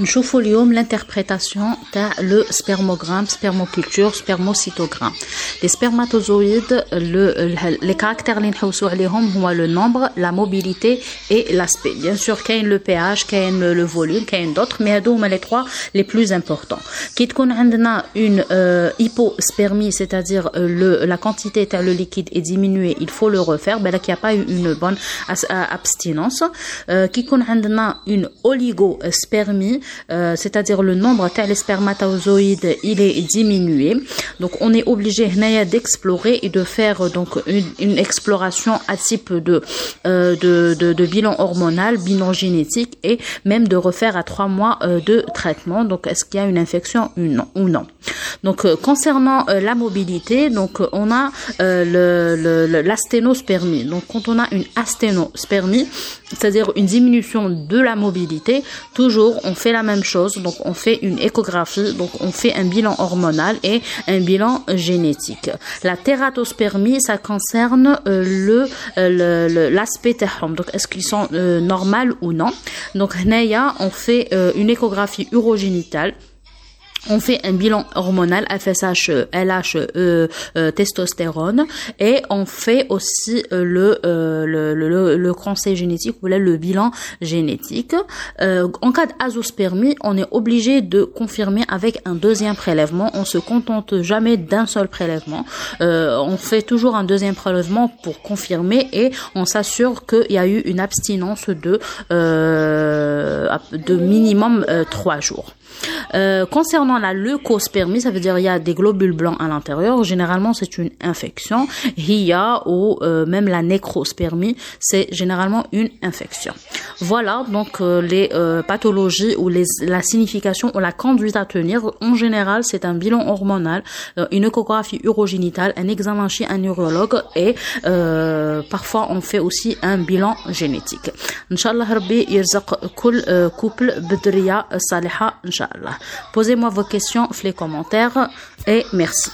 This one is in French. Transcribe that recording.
Nchoufolium, l'interprétation de le spermogramme, spermoculture, spermocytogramme. Les spermatozoïdes, le, les caractères le nombre, la mobilité et l'aspect. Bien sûr, qu'il y a le pH, qu'il y a le volume, qu'il y a d'autres, mais il y a les trois les plus importants. Qui a une euh, hypospermie, c'est-à-dire euh, le, la quantité de le liquide est diminuée, il faut le refaire, ben là qu'il n'y a pas eu une bonne abstinence. Qui euh, a une oligospermie, euh, c'est-à-dire le nombre des spermatozoïdes il est diminué. Donc on est obligé d'explorer et de faire donc une, exploration à type de, euh, de, de, bilan hormonal bilan génétique et même de refaire à trois mois euh, de traitement. Donc est-ce qu'il y a une infection ou non donc concernant la mobilité donc on a le l'asténospermie donc quand on a une asténospermie c'est-à-dire une diminution de la mobilité, toujours on fait la même chose, donc on fait une échographie, donc on fait un bilan hormonal et un bilan génétique. La tératospermie, ça concerne euh, euh, le l'aspect le, donc est-ce qu'ils sont euh, normaux ou non? Donc on fait une échographie urogénitale on fait un bilan hormonal FSH, LH, e, euh, testostérone et on fait aussi euh, le, euh, le, le, le, conseil génétique ou là, le bilan génétique. Euh, en cas d'azospermie, on est obligé de confirmer avec un deuxième prélèvement. On se contente jamais d'un seul prélèvement. Euh, on fait toujours un deuxième prélèvement pour confirmer et on s'assure qu'il y a eu une abstinence de, de minimum trois jours. Euh, concernant la leucospermie, ça veut dire il y a des globules blancs à l'intérieur. Généralement, c'est une infection. HIA ou euh, même la nécrospermie, c'est généralement une infection. Voilà donc euh, les pathologies ou la signification ou la conduite à tenir. En général, c'est un bilan hormonal, une échographie urogénitale, un examen chez un neurologue et parfois on fait aussi un bilan génétique. Inch'Allah Rabbi يرزق كل couple بدرية صالحة Posez-moi vos questions, les commentaires et merci.